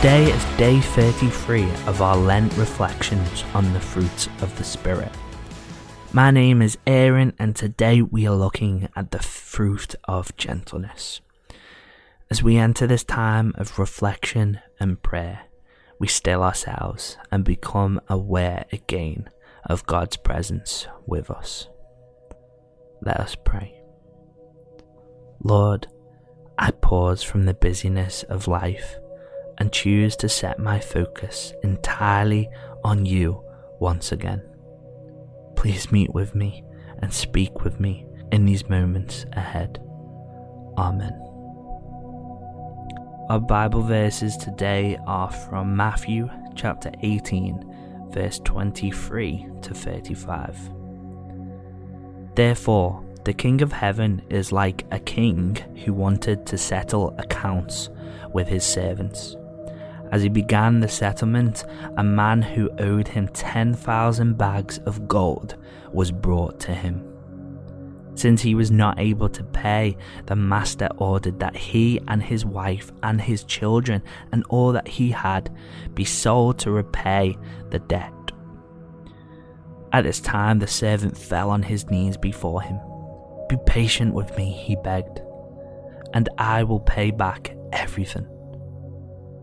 Today is day 33 of our Lent reflections on the fruits of the Spirit. My name is Aaron, and today we are looking at the fruit of gentleness. As we enter this time of reflection and prayer, we still ourselves and become aware again of God's presence with us. Let us pray. Lord, I pause from the busyness of life and choose to set my focus entirely on you once again. Please meet with me and speak with me in these moments ahead. Amen. Our Bible verses today are from Matthew chapter 18, verse 23 to 35. Therefore, the King of Heaven is like a king who wanted to settle accounts with his servants. As he began the settlement, a man who owed him 10,000 bags of gold was brought to him. Since he was not able to pay, the master ordered that he and his wife and his children and all that he had be sold to repay the debt. At this time, the servant fell on his knees before him. Be patient with me, he begged, and I will pay back everything.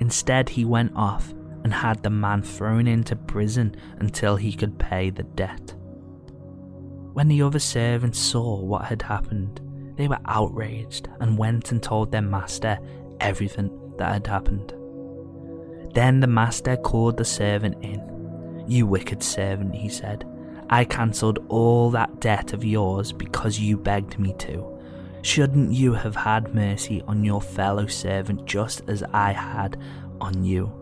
Instead, he went off and had the man thrown into prison until he could pay the debt. When the other servants saw what had happened, they were outraged and went and told their master everything that had happened. Then the master called the servant in. You wicked servant, he said. I cancelled all that debt of yours because you begged me to. Shouldn't you have had mercy on your fellow servant just as I had on you?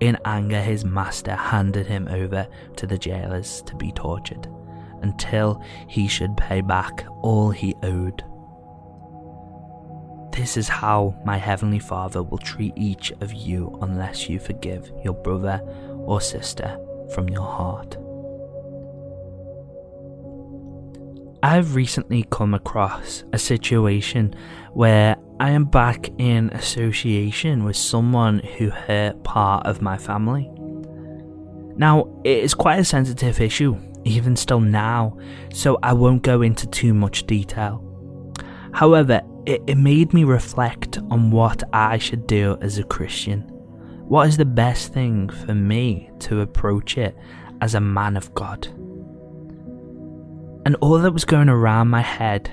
In anger, his master handed him over to the jailers to be tortured until he should pay back all he owed. This is how my heavenly Father will treat each of you unless you forgive your brother or sister from your heart. I've recently come across a situation where I am back in association with someone who hurt part of my family. Now, it is quite a sensitive issue, even still now, so I won't go into too much detail. However, it, it made me reflect on what I should do as a Christian. What is the best thing for me to approach it as a man of God? And all that was going around my head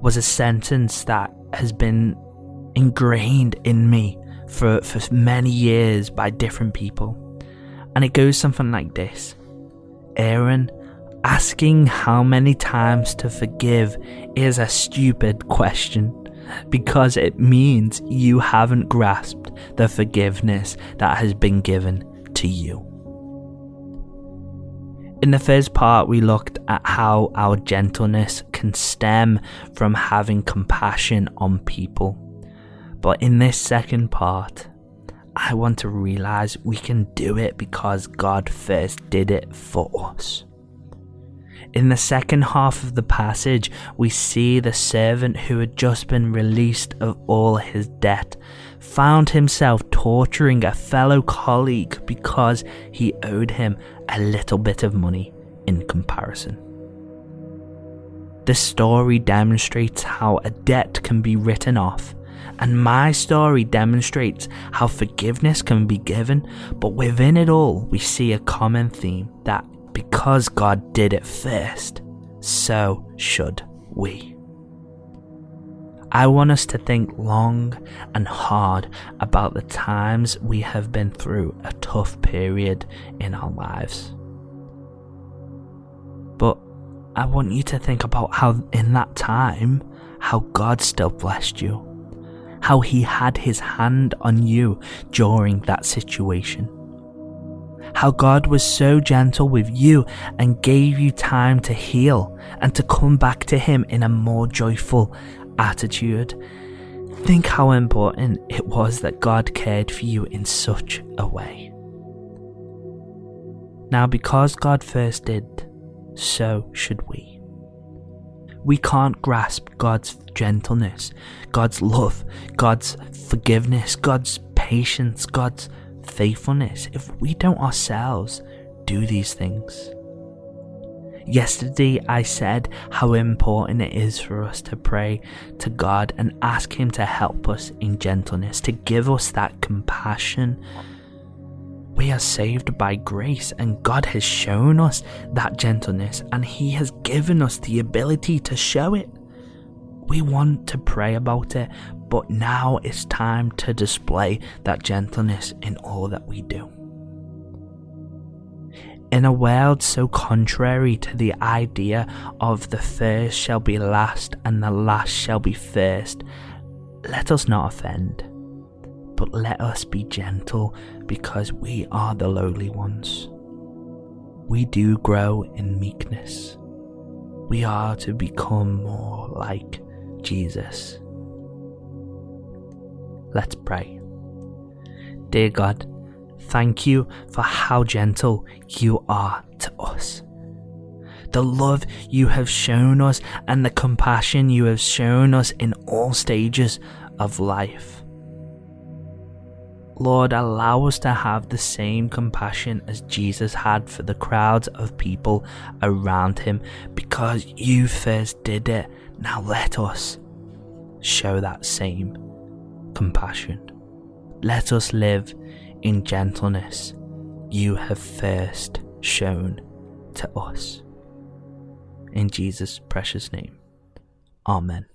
was a sentence that has been ingrained in me for, for many years by different people. And it goes something like this Aaron, asking how many times to forgive is a stupid question because it means you haven't grasped the forgiveness that has been given to you. In the first part, we looked at how our gentleness can stem from having compassion on people. But in this second part, I want to realize we can do it because God first did it for us. In the second half of the passage, we see the servant who had just been released of all his debt found himself torturing a fellow colleague because he owed him a little bit of money in comparison. The story demonstrates how a debt can be written off, and my story demonstrates how forgiveness can be given, but within it all, we see a common theme that because God did it first, so should we. I want us to think long and hard about the times we have been through a tough period in our lives. But I want you to think about how, in that time, how God still blessed you, how He had His hand on you during that situation. How God was so gentle with you and gave you time to heal and to come back to Him in a more joyful attitude. Think how important it was that God cared for you in such a way. Now, because God first did, so should we. We can't grasp God's gentleness, God's love, God's forgiveness, God's patience, God's faithfulness if we don't ourselves do these things. Yesterday, I said how important it is for us to pray to God and ask Him to help us in gentleness, to give us that compassion. We are saved by grace, and God has shown us that gentleness, and He has given us the ability to show it. We want to pray about it, but now it's time to display that gentleness in all that we do. In a world so contrary to the idea of the first shall be last and the last shall be first, let us not offend, but let us be gentle because we are the lowly ones. We do grow in meekness. We are to become more like Jesus. Let's pray. Dear God, Thank you for how gentle you are to us. The love you have shown us and the compassion you have shown us in all stages of life. Lord, allow us to have the same compassion as Jesus had for the crowds of people around him because you first did it. Now let us show that same compassion. Let us live in gentleness you have first shown to us. In Jesus' precious name. Amen.